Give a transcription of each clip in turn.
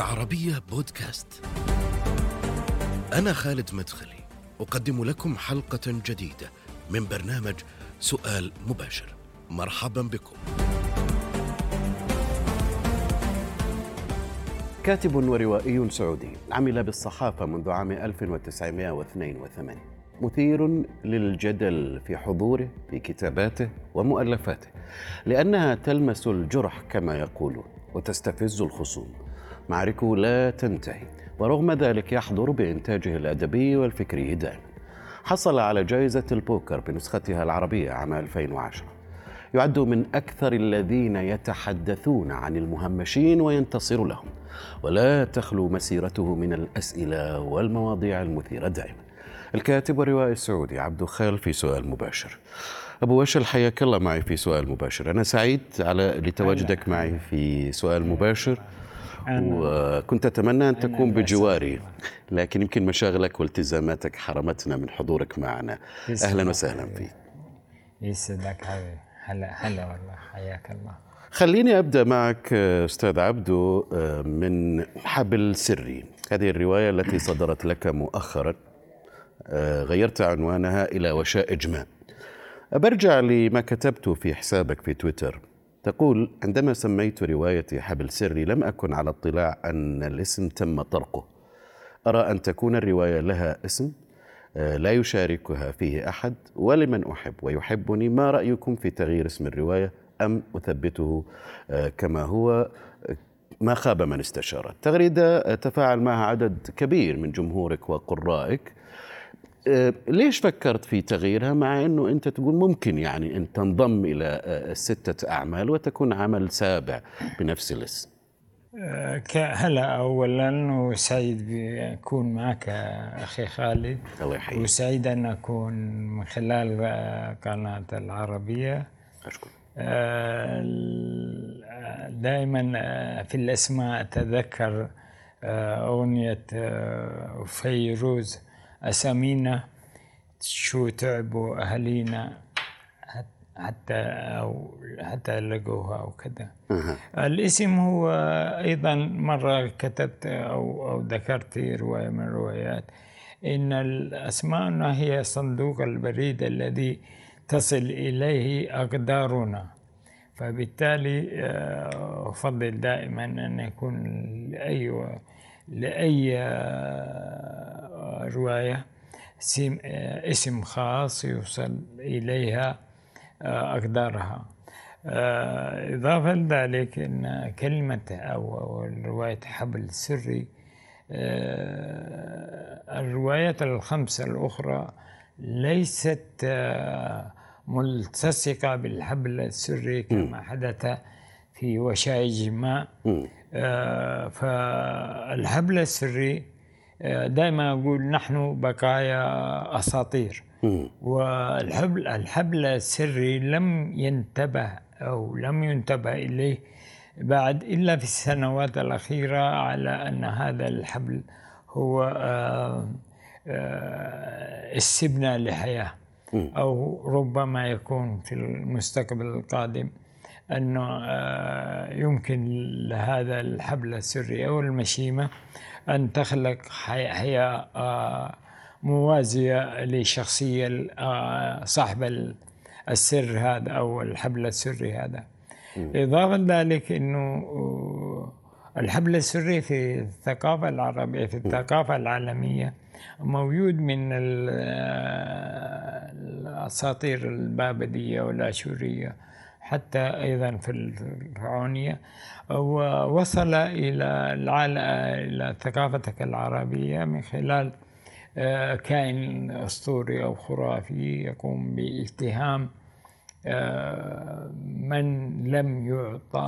العربية بودكاست. أنا خالد مدخلي، أقدم لكم حلقة جديدة من برنامج سؤال مباشر. مرحبا بكم. كاتب وروائي سعودي عمل بالصحافة منذ عام 1982 مثير للجدل في حضوره في كتاباته ومؤلفاته لأنها تلمس الجرح كما يقولون وتستفز الخصوم معاركه لا تنتهي ورغم ذلك يحضر بإنتاجه الأدبي والفكري دائما حصل على جائزة البوكر بنسختها العربية عام 2010 يعد من أكثر الذين يتحدثون عن المهمشين وينتصر لهم ولا تخلو مسيرته من الأسئلة والمواضيع المثيرة دائما. الكاتب والروائي السعودي عبد خال في سؤال مباشر. أبو وشل حياك الله معي في سؤال مباشر. أنا سعيد على لتواجدك معي في سؤال مباشر. وكنت أتمنى أن تكون بجواري لكن يمكن مشاغلك والتزاماتك حرمتنا من حضورك معنا. أهلا وسهلا فيك. يسعدك حبيبي. هلا هلا والله. حياك الله. خليني أبدأ معك أستاذ عبدو من حبل سري. هذه الرواية التي صدرت لك مؤخرا غيرت عنوانها إلى وشائج ما برجع لما كتبته في حسابك في تويتر. تقول عندما سميت روايتي حبل سري لم أكن على اطلاع أن الاسم تم طرقه. أرى أن تكون الرواية لها اسم لا يشاركها فيه أحد ولمن أحب؟ ويحبني. ما رأيكم في تغيير اسم الرواية؟ أم أثبته كما هو؟ ما خاب من استشار التغريده تفاعل معها عدد كبير من جمهورك وقرائك. ليش فكرت في تغييرها؟ مع إنه أنت تقول ممكن يعني أن تنضم إلى ستة أعمال وتكون عمل سابع بنفس الاسم. هلا اولا وسعيد بكون معك أخي خالد. الله يحييك. وسعيد أن أكون من خلال قناة العربية. اشكر دائما في الأسماء أتذكر أغنية فيروز. أسامينا شو تعبوا اهالينا حتى أو حتى لقوها أو كذا. الاسم هو أيضا مرة كتبت أو أو ذكرت في رواية من الروايات. إن الأسماء هي صندوق البريد الذي تصل إليه أقدارنا. فبالتالي أفضل دائما أن يكون لأي لأي رواية اسم خاص يوصل إليها أقدارها. إضافة لذلك أن كلمة أو رواية حبل سري الروايات الخمسة الأخرى ليست ملتصقة بالحبل السري كما حدث في وشائج ما. فالحبل السري دائما أقول نحن بقايا أساطير. والحبل الحبل السري لم ينتبه أو لم ينتبه إليه بعد إلا في السنوات الأخيرة على أن هذا الحبل هو السبنة لحياة. أو ربما يكون في المستقبل القادم أنه يمكن لهذا الحبل السري أو المشيمة أن تخلق حياة موازية لشخصية صاحب السر هذا أو الحبل السري هذا. إضافة ذلك أنه الحبل السري في الثقافة العربية في الثقافة العالمية موجود من الأساطير البابلية والآشورية. حتى أيضا في الفرعونية ووصل إلى العالم إلى ثقافتك العربية من خلال كائن أسطوري أو خرافي يقوم بالتهام من لم يعطى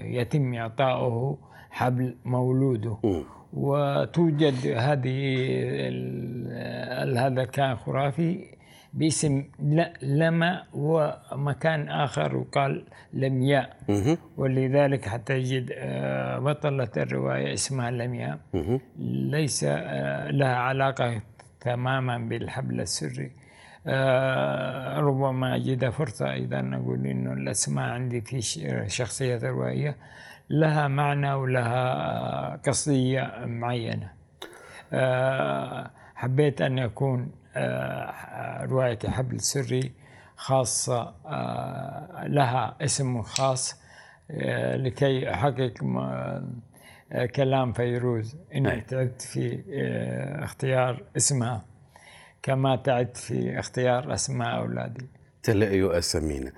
يتم إعطاؤه حبل مولوده. وتوجد هذه هذا الكائن خرافي باسم لما ومكان آخر وقال لمياء. ولذلك حتى يجد بطلة الرواية اسمها لمياء. ليس لها علاقة تماما بالحبل السري. ربما أجد فرصة أيضا أقول إنه الأسماء عندي في شخصية روائية لها معنى ولها قصدية معينة. آه، حبيت أن يكون آه، رواية حبل سري خاصة آه، لها اسم خاص لكي أحقق كلام فيروز. إني تعبت في اختيار اسمها كما تعبت في اختيار أسماء أولادي. تلقيوا أسامينا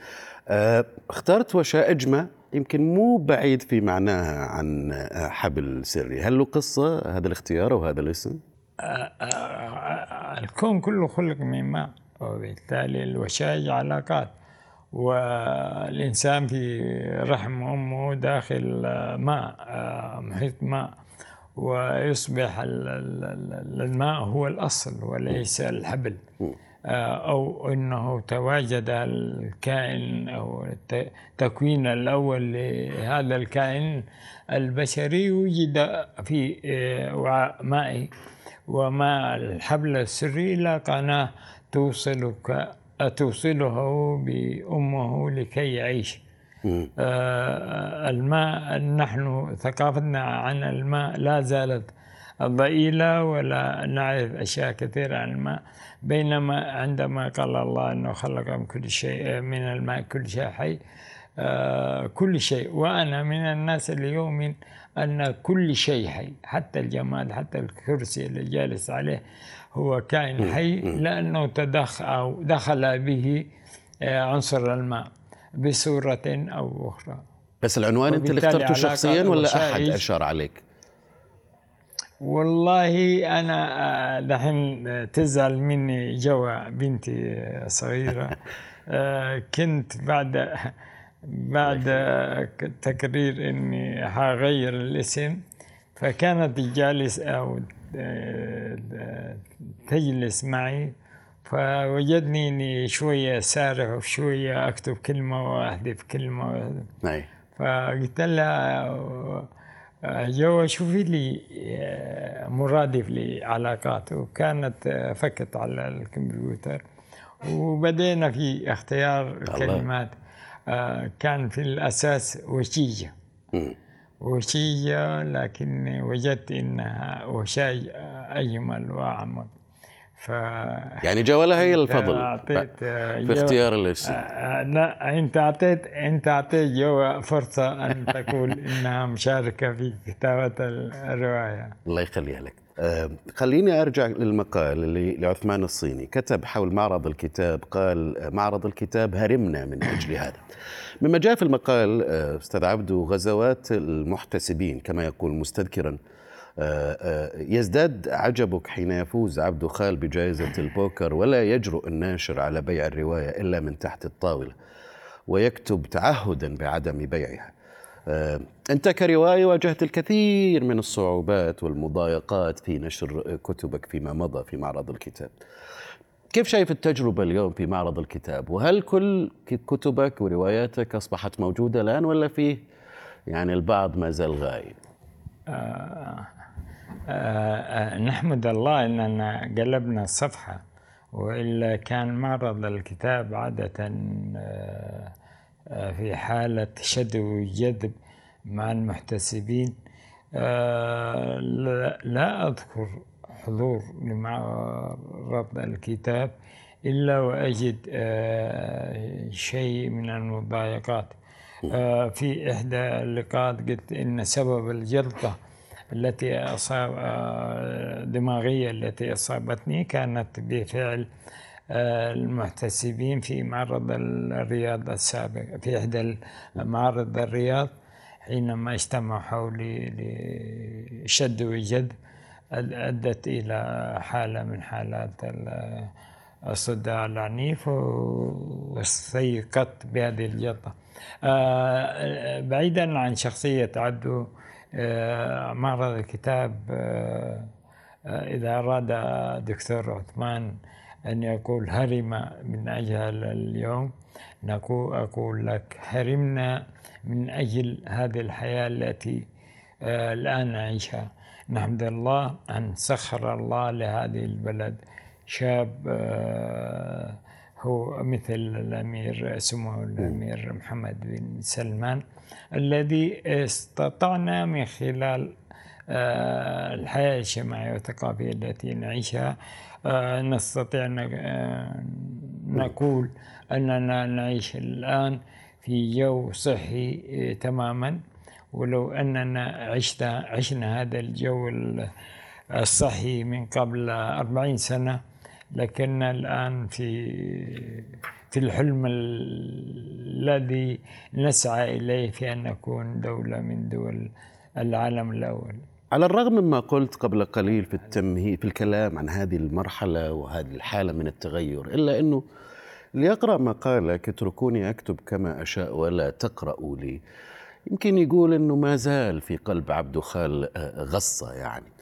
اخترت وشائجمة يمكن مو بعيد في معناها عن حبل سري. هل له قصة هذا الاختيار أو هذا الاسم؟ الكون كله خلق من ماء وبالتالي الوشائج علاقات. والإنسان في رحم أمه داخل ماء محيط ماء. ويصبح الماء هو الأصل وليس الحبل. أو أنه تواجد الكائن أو التكوين الأول لهذا الكائن البشري وجد في وعاء مائي وما الحبل السري إلى قناة توصلك توصله بأمه لكي يعيش. آه الماء نحن ثقافتنا عن الماء لا زالت ضئيلة ولا نعرف أشياء كثيرة عن الماء. بينما عندما قال الله أنه خلق من كل شيء من الماء كل شيء حي آه كل شيء. وأنا من الناس اللي يؤمن أن كل شيء حي. حتى الجماد حتى الكرسي اللي جالس عليه هو كائن حي لأنه تدخل أو دخل به آه، عنصر الماء بصورة أو أخرى. بس العنوان أنت اللي اخترته شخصيا ولا أحد أشار عليك؟ والله أنا آه، دحين تزعل مني جوا بنتي صغيرة. آه، كنت بعد بعد تقرير إني حغير الاسم فكانت جالس أو آه، تجلس معي فوجدني إني شوية سارح وشويه أكتب كلمة واحذف كلمة. نعم. فقلت لها جو شوفي لي آه، مرادف لعلاقات. وكانت آه، فكت على الكمبيوتر. وبدينا في اختيار الكلمات آه، كان في الأساس وشية. وشية لكن وجدت إنها وشاي أجمل وأعمق. ف يعني جولة هي الفضل. أعطيت في اختيار الاسم لا أنت أعطيت أنت أعطيت جو فرصة أن تقول إنها مشاركة في كتابة الرواية. الله يخليها لك. خليني أرجع للمقال اللي لعثمان الصيني. كتب حول معرض الكتاب قال معرض الكتاب هرمنا من أجل هذا. مما جاء في المقال أستاذ عبدو غزوات المحتسبين كما يقول مستذكرا آه، آه، يزداد عجبك حين يفوز عبد خال بجائزة البوكر ولا يجرؤ الناشر على بيع الرواية إلا من تحت الطاولة ويكتب تعهدا بعدم بيعها. آه، أنت كرواية واجهت الكثير من الصعوبات والمضايقات في نشر كتبك فيما مضى في معرض الكتاب. كيف شايف التجربة اليوم في معرض الكتاب؟ وهل كل كتبك ورواياتك أصبحت موجودة الآن ولا فيه يعني البعض ما زال غايب؟ آه آه، آه، نحمد الله أننا قلبنا الصفحة وإلا كان معرض الكتاب عادة آه، في حالة شد وجذب. مع المحتسبين. لا أذكر حضور لمعرض الكتاب إلا وأجد شيء من المضايقات. في إحدى اللقاءات قلت إن سبب الجلطة التي أصاب آه، دماغية التي أصابتني كانت بفعل آه، المحتسبين في معرض الرياض السابق في إحدى معارض الرياض. حينما اجتمعوا لشد وجد أدت إلى حالة من حالات الصداع العنيف واستيقظت بهذه الجلطة آه، بعيدا عن شخصية عبدو آه، معرض الكتاب آه، إذا أراد دكتور عثمان أن يقول هرم من أجل اليوم. نقول أقول لك هرمنا من أجل هذه الحياة التي الآن نعيشها. نحمد الله أن سخر الله لهذه البلد. شاب هو مثل الأمير سمو الأمير محمد بن سلمان الذي استطعنا من خلال آه، الحياة الاجتماعية والثقافية التي نعيشها. آه، نستطيع آه، نقول أننا نعيش الآن في جو صحي تماما. ولو أننا عشنا عشنا هذا الجو الصحي من قبل أربعين سنة لكن الآن في في الحلم الذي نسعى إليه في أن نكون دولة من دول العالم الأول. على الرغم مما قلت قبل قليل في التمهيد في الكلام عن هذه المرحلة وهذه الحالة من التغير إلا أنه ليقرأ مقالك اتركوني أكتب كما أشاء ولا تقرأوا لي. يمكن يقول أنه ما زال في قلب عبد خال آه، غصة يعني.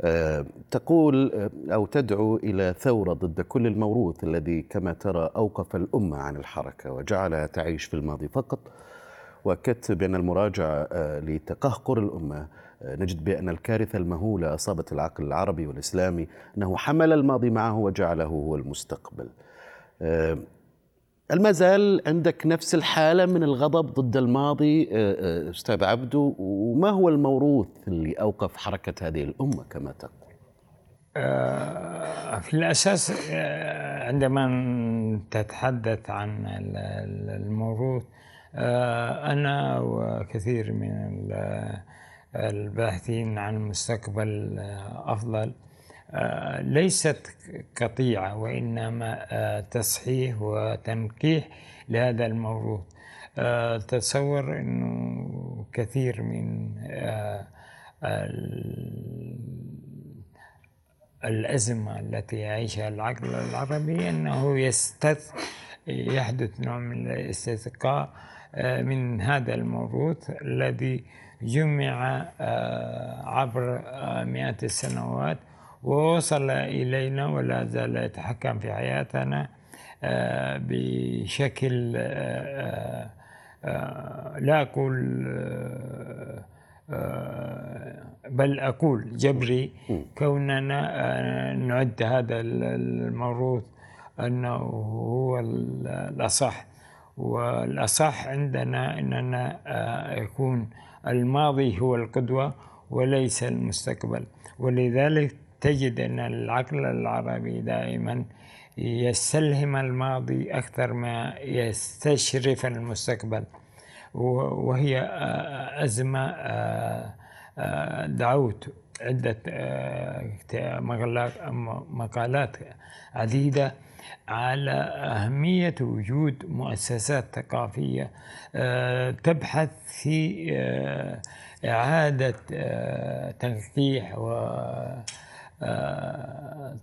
آه، تقول آه، أو تدعو إلى ثورة ضد كل الموروث الذي كما ترى أوقف الأمة عن الحركة وجعلها تعيش في الماضي فقط وأكدت بأن المراجعة لتقهقر الأمة نجد بأن الكارثة المهولة أصابت العقل العربي والإسلامي أنه حمل الماضي معه وجعله هو المستقبل. ما زال عندك نفس الحالة من الغضب ضد الماضي آه، آه، أستاذ عبدو وما هو الموروث اللي أوقف حركة هذه الأمة كما تقول؟ آه، في الأساس عندما تتحدث عن الموروث أنا وكثير من الباحثين عن مستقبل أفضل. آه، ليست قطيعة وإنما آه، تصحيح وتنكيح لهذا الموروث آه، تصور أنه كثير من الأزمة التي يعيشها العقل العربي أنه يستث يحدث نوع من الاستثقاء من هذا الموروث الذي جمع عبر مئات السنوات ووصل إلينا ولا زال يتحكم في حياتنا آه، بشكل آه، آه، لا أقول بل أقول جبري كوننا نعد هذا الموروث أنه هو الأصح. والأصح عندنا أننا يكون الماضي هو القدوة وليس المستقبل. ولذلك تجد أن العقل العربي دائما يستلهم الماضي أكثر ما يستشرف المستقبل وهي أزمة دعوت. عدة مقالات عديدة على أهمية وجود مؤسسات ثقافية تبحث في إعادة تنقيح و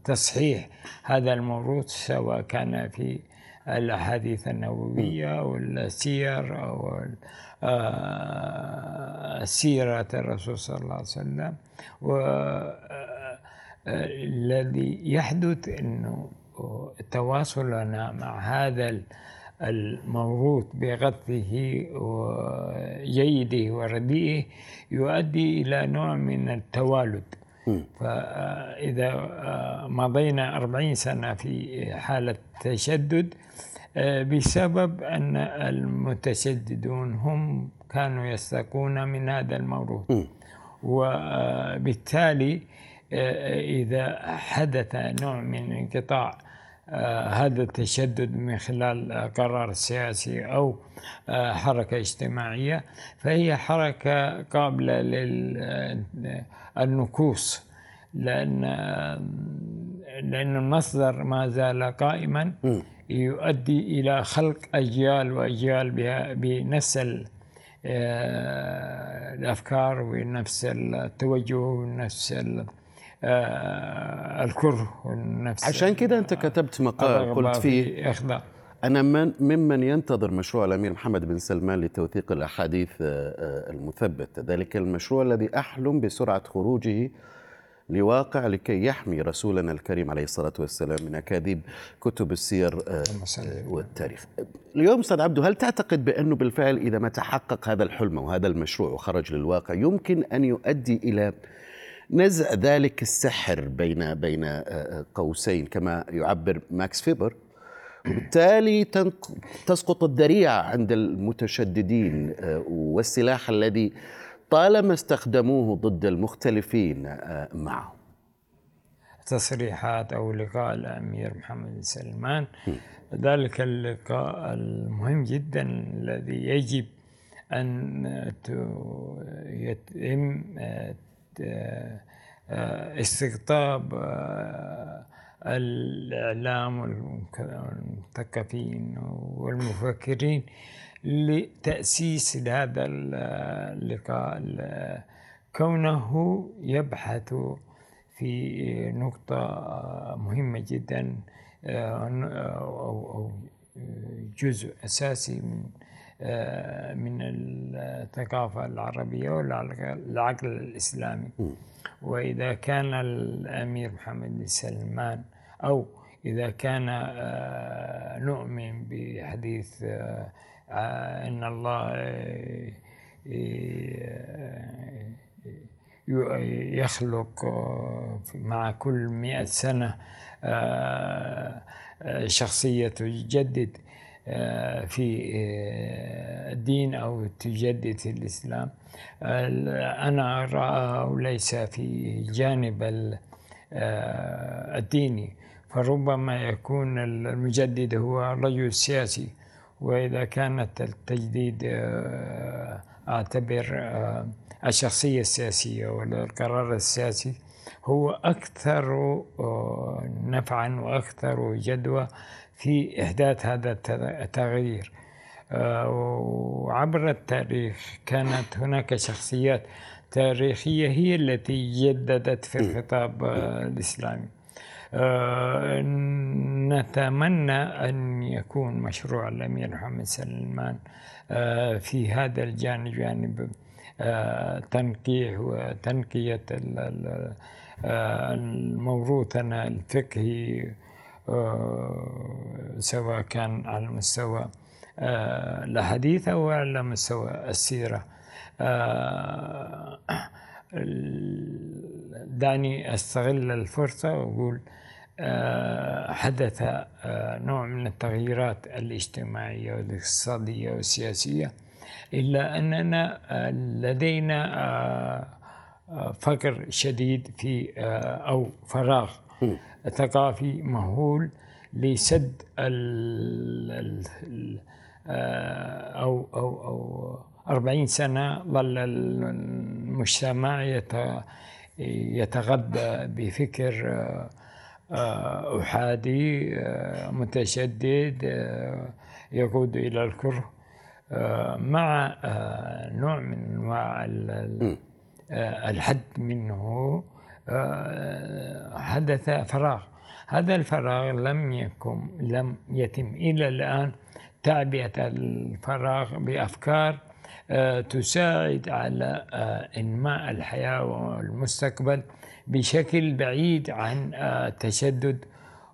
تصحيح هذا الموروث سواء كان في الأحاديث النبوية أو السير أو آه، سيرة الرسول صلى الله عليه وسلم. والذي يحدث أنه تواصلنا مع هذا الموروث بغثه وجيده ورديئه يؤدي إلى نوع من التوالد. فإذا آه، مضينا أربعين سنة في حالة تشدد آه، بسبب أن المتشددون هم كانوا يستقون من هذا الموروث. وبالتالي آه، إذا حدث نوع من انقطاع هذا التشدد من خلال قرار سياسي أو حركة اجتماعية فهي حركة قابلة للنكوص لأن لأن المصدر ما زال قائما يؤدي إلى خلق أجيال وأجيال بنفس آه، الأفكار ونفس التوجه ونفس آه، الكره ونفس عشان كده أنت كتبت مقال قلت فيه أنا من ممن ينتظر مشروع الأمير محمد بن سلمان لتوثيق الأحاديث آه، المثبتة ذلك المشروع الذي أحلم بسرعة خروجه لواقع لكي يحمي رسولنا الكريم عليه الصلاة والسلام من أكاذيب كتب السير آه، والتاريخ. اليوم أستاذ عبدو هل تعتقد بأنه بالفعل إذا ما تحقق هذا الحلم وهذا المشروع وخرج للواقع يمكن أن يؤدي إلى نزع ذلك السحر بين بين آه، آه، قوسين كما يعبر ماكس فيبر. بالتالي تسقط الذريعة عند المتشددين آه، والسلاح الذي طالما استخدموه ضد المختلفين معه. تصريحات أو لقاء الأمير محمد بن سلمان. ذلك اللقاء المهم جدا الذي يجب أن يتم استقطاب الإعلام والمثقفين والمفكرين لتأسيس هذا اللقاء. كونه يبحث في نقطة مهمة جدا أو جزء أساسي من من الثقافة العربية والعقل الإسلامي. وإذا كان الأمير محمد بن سلمان أو إذا كان آه، نؤمن بحديث آه، أن الله آه، يخلق مع كل مئة سنة شخصية تجدد. في الدين أو تجدد الإسلام. أنا أراه ليس في جانب الديني فربما يكون المجدد هو الرجل السياسي وإذا كانت التجديد أعتبر الشخصية السياسية والقرار السياسي هو أكثر نفعا وأكثر جدوى في إحداث هذا التغيير. آه، وعبر التاريخ كانت هناك شخصيات تاريخية هي التي جددت في الخطاب آه، الإسلامي. آه، نتمنى أن يكون مشروع الأمير محمد سلمان في هذا الجانب جانب تنقيح وتنقية الموروثنا الفقهي سواء كان على مستوى الحديث أو على مستوى السيرة. دعني أستغل الفرصة وأقول حدث نوع من التغييرات الاجتماعية والاقتصادية والسياسية إلا أننا لدينا فقر شديد في أو فراغ ثقافي مهول لسد ال أو أو أو أربعين سنة ظل المجتمع يتغذى بفكر أحادي متشدد يقود إلى الكره مع نوع من أنواع الحد منه. حدث فراغ. هذا الفراغ لم يكن لم يتم. إلى الآن تعبئة الفراغ بأفكار آه، تساعد على آه، إنماء الحياة والمستقبل بشكل بعيد عن آه، التشدد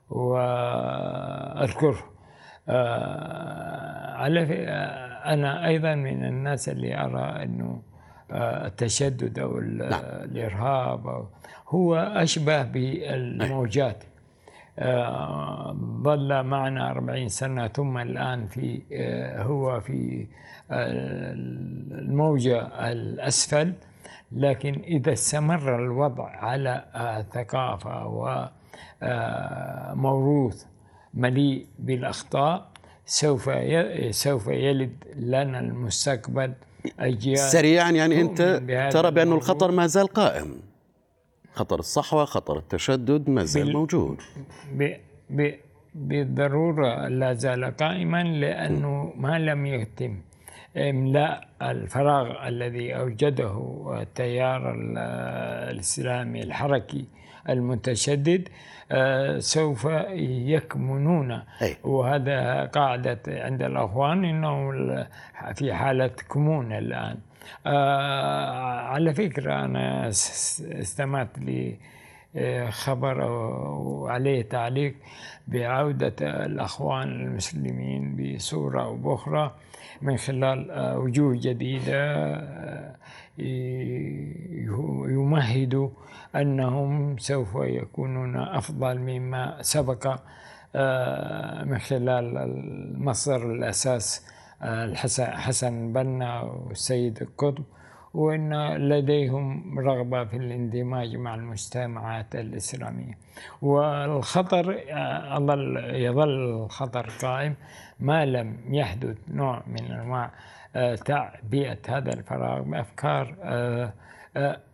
والكره. على أنا أيضا من الناس اللي أرى أنه التشدد أو نعم. الإرهاب هو أشبه بالموجات ظل معنا أربعين سنة ثم الآن في هو في الموجة الأسفل لكن إذا استمر الوضع على ثقافة وموروث مليء بالأخطاء سوف سوف يلد لنا المستقبل سريعا يعني أنت ترى بأن الخطر ما زال قائم. خطر الصحوة خطر التشدد ما زال موجود. ب ب بالضرورة لا زال قائما لأنه ما لم يتم إملاء الفراغ الذي أوجده التيار الإسلامي الحركي. المتشدد آه، سوف يكمنون. وهذا قاعدة عند الأخوان أنهم في حالة كمون الآن آه، على فكرة أنا استمعت لخبر وعليه تعليق بعودة الأخوان المسلمين بصورة أو بأخرى من خلال آه، وجوه جديدة آه، يمهد أنهم سوف يكونون أفضل مما سبق آه، من خلال مصدر الأساس آه، حسن بنا والسيد القطب وأن لديهم رغبة في الاندماج مع المجتمعات الإسلامية. والخطر يظل يظل الخطر قائم ما لم يحدث نوع من أنواع تعبئة هذا الفراغ بأفكار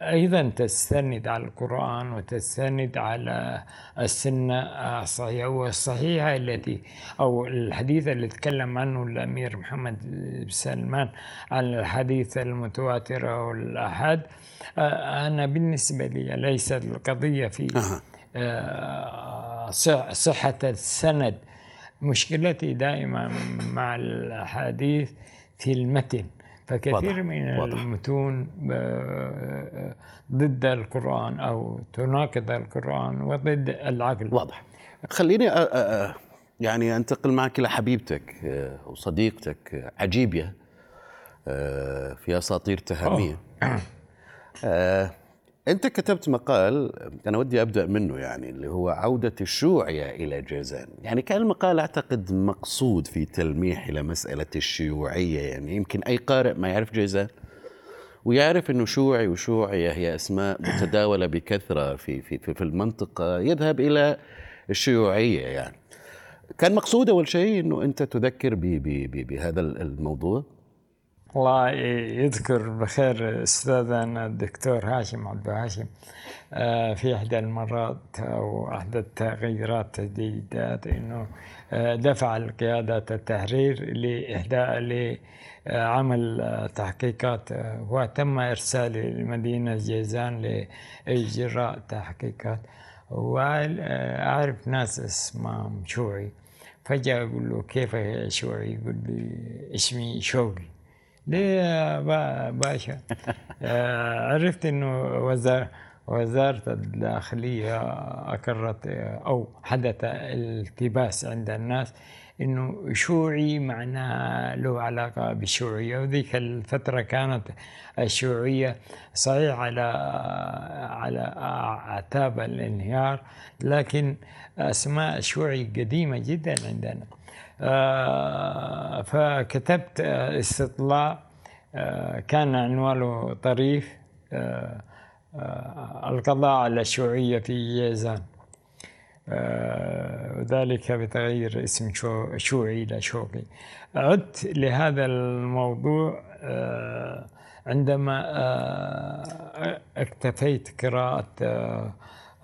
أيضا تستند على القرآن وتستند على السنة الصحيحة والصحيحة التي أو الحديث اللي تكلم عنه الأمير محمد بن سلمان عن الحديث المتواتر أو الأحد أنا بالنسبة لي ليس القضية في آه، صحة السند. مشكلتي دائما مع الأحاديث في المتن فكثير واضح. من واضح. المتون آه، ضد القرآن أو تناقض القرآن وضد العقل واضح خليني أ يعني أنتقل معك إلى حبيبتك آه، وصديقتك عجيبية آه، في أساطير تهامية أنت كتبت مقال أنا ودي أبدأ منه يعني اللي هو عودة الشيوعية إلى جازان. يعني كان المقال أعتقد مقصود في تلميح إلى مسألة الشيوعية يعني يمكن أي قارئ ما يعرف جازان ويعرف أنه شيوعي وشيوعية هي أسماء متداولة بكثرة في, في, في, في المنطقة يذهب إلى الشيوعية يعني. كان مقصود أول شيء أنه أنت تذكر بهذا الموضوع. الله يذكر بخير أستاذنا الدكتور هاشم عبد هاشم آه، في إحدى المرات أو إحدى التغييرات الجديدات إنه آه، دفع القيادة التحرير لاهداء لعمل تحقيقات وتم ارسالي لمدينة جيزان لإجراء تحقيقات. واعرف ناس اسمهم شوعي فجأة أقول له كيف شوعي؟ يقول لي اسمي شوقي. ليه يا باشا؟ آه، عرفت إنه وزارة وزارة الداخلية أقرت أو حدث التباس عند الناس إنه شيوعي معناها له علاقة بالشيوعية وذيك الفترة كانت الشيوعية صحيح على على أعتاب الانهيار لكن أسماء شيوعي قديمة جدا عندنا. آه، فكتبت استطلاع آه، كان عنوانه طريف آه، القضاء على الشيوعية في يزان وذلك بتغيير اسم شوعي إلى شوقي. عدت لهذا الموضوع عندما اكتفيت قراءة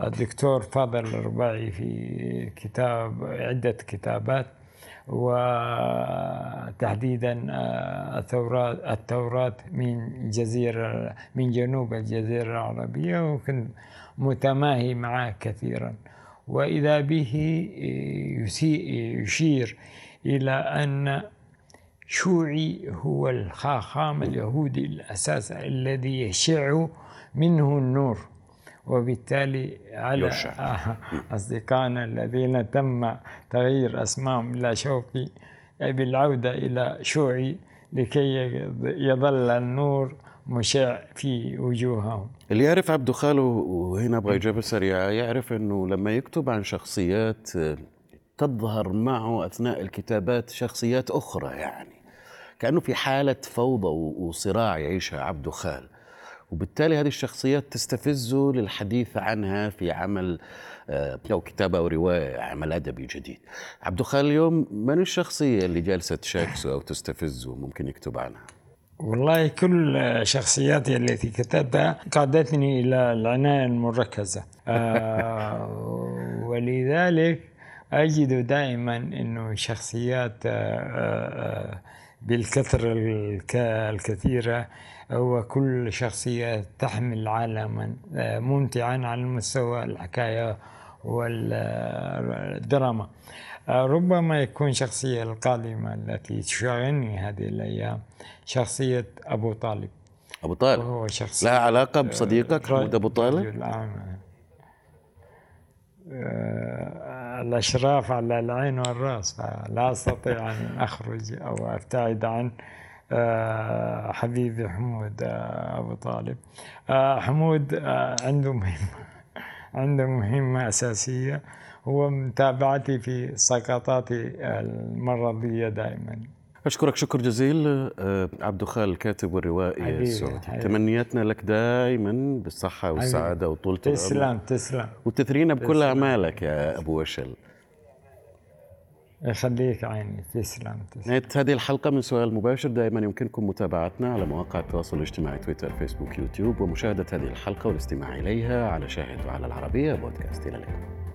الدكتور فاضل الرباعي في كتاب عدة كتابات وتحديدا آه، الثورات التوراة من جزيرة من جنوب الجزيرة العربية وكنت متماهي معه كثيرا. وإذا به يشير إلى أن شوعي هو الخاخام اليهودي الأساس الذي يشع منه النور. وبالتالي على أصدقائنا الذين تم تغيير أسمائهم إلى شوقي بالعودة إلى شوعي لكي يظل النور مشع في وجوههم اللي يعرف عبد خالو وهنا أبغى إجابة سريعة يعرف إنه لما يكتب عن شخصيات تظهر معه أثناء الكتابات شخصيات أخرى يعني. كأنه في حالة فوضى وصراع يعيشها عبد خال وبالتالي هذه الشخصيات تستفزه للحديث عنها في عمل آه، أو كتابة أو رواية عمل أدبي جديد. عبد الخالق اليوم من الشخصية اللي جالسة تشاكسه أو تستفزه ممكن يكتب عنها؟ والله كل شخصياتي التي كتبتها قادتني إلى العناية المركزة. آه، ولذلك أجد دائما أنه شخصيات آه، بالكثرة الكثيرة وكل شخصية تحمل عالما آه، ممتعا على مستوى الحكاية والدراما. آه، ربما يكون شخصية القادمة التي تشغلني هذه الأيام شخصية أبو طالب. أبو طالب. وهو شخص لها علاقة بصديقك حمود أبو طالب؟ آه، الأشراف على العين والرأس فلا أستطيع أن أخرج أو أبتعد عن آه، حبيبي حمود آه، أبو طالب. حمود عنده مهمة. عنده مهمة أساسية هو متابعتي في سقطاتي المرضية دائما. أشكرك شكر جزيل. آه، عبد خال الكاتب والروائي السعودي. تمنياتنا لك دائما بالصحة والسعادة وطولة العمر. تسلم تسلم. وتثرينا بكل أعمالك يا أبو وشل. يخليك عيني. تسلم تسلم. نهاية هذه الحلقة من سؤال مباشر. دائما يمكنكم متابعتنا على مواقع التواصل الاجتماعي تويتر فيسبوك يوتيوب. ومشاهدة هذه الحلقة والاستماع إليها على شاهد وعلى العربية بودكاست. إلى اللقاء.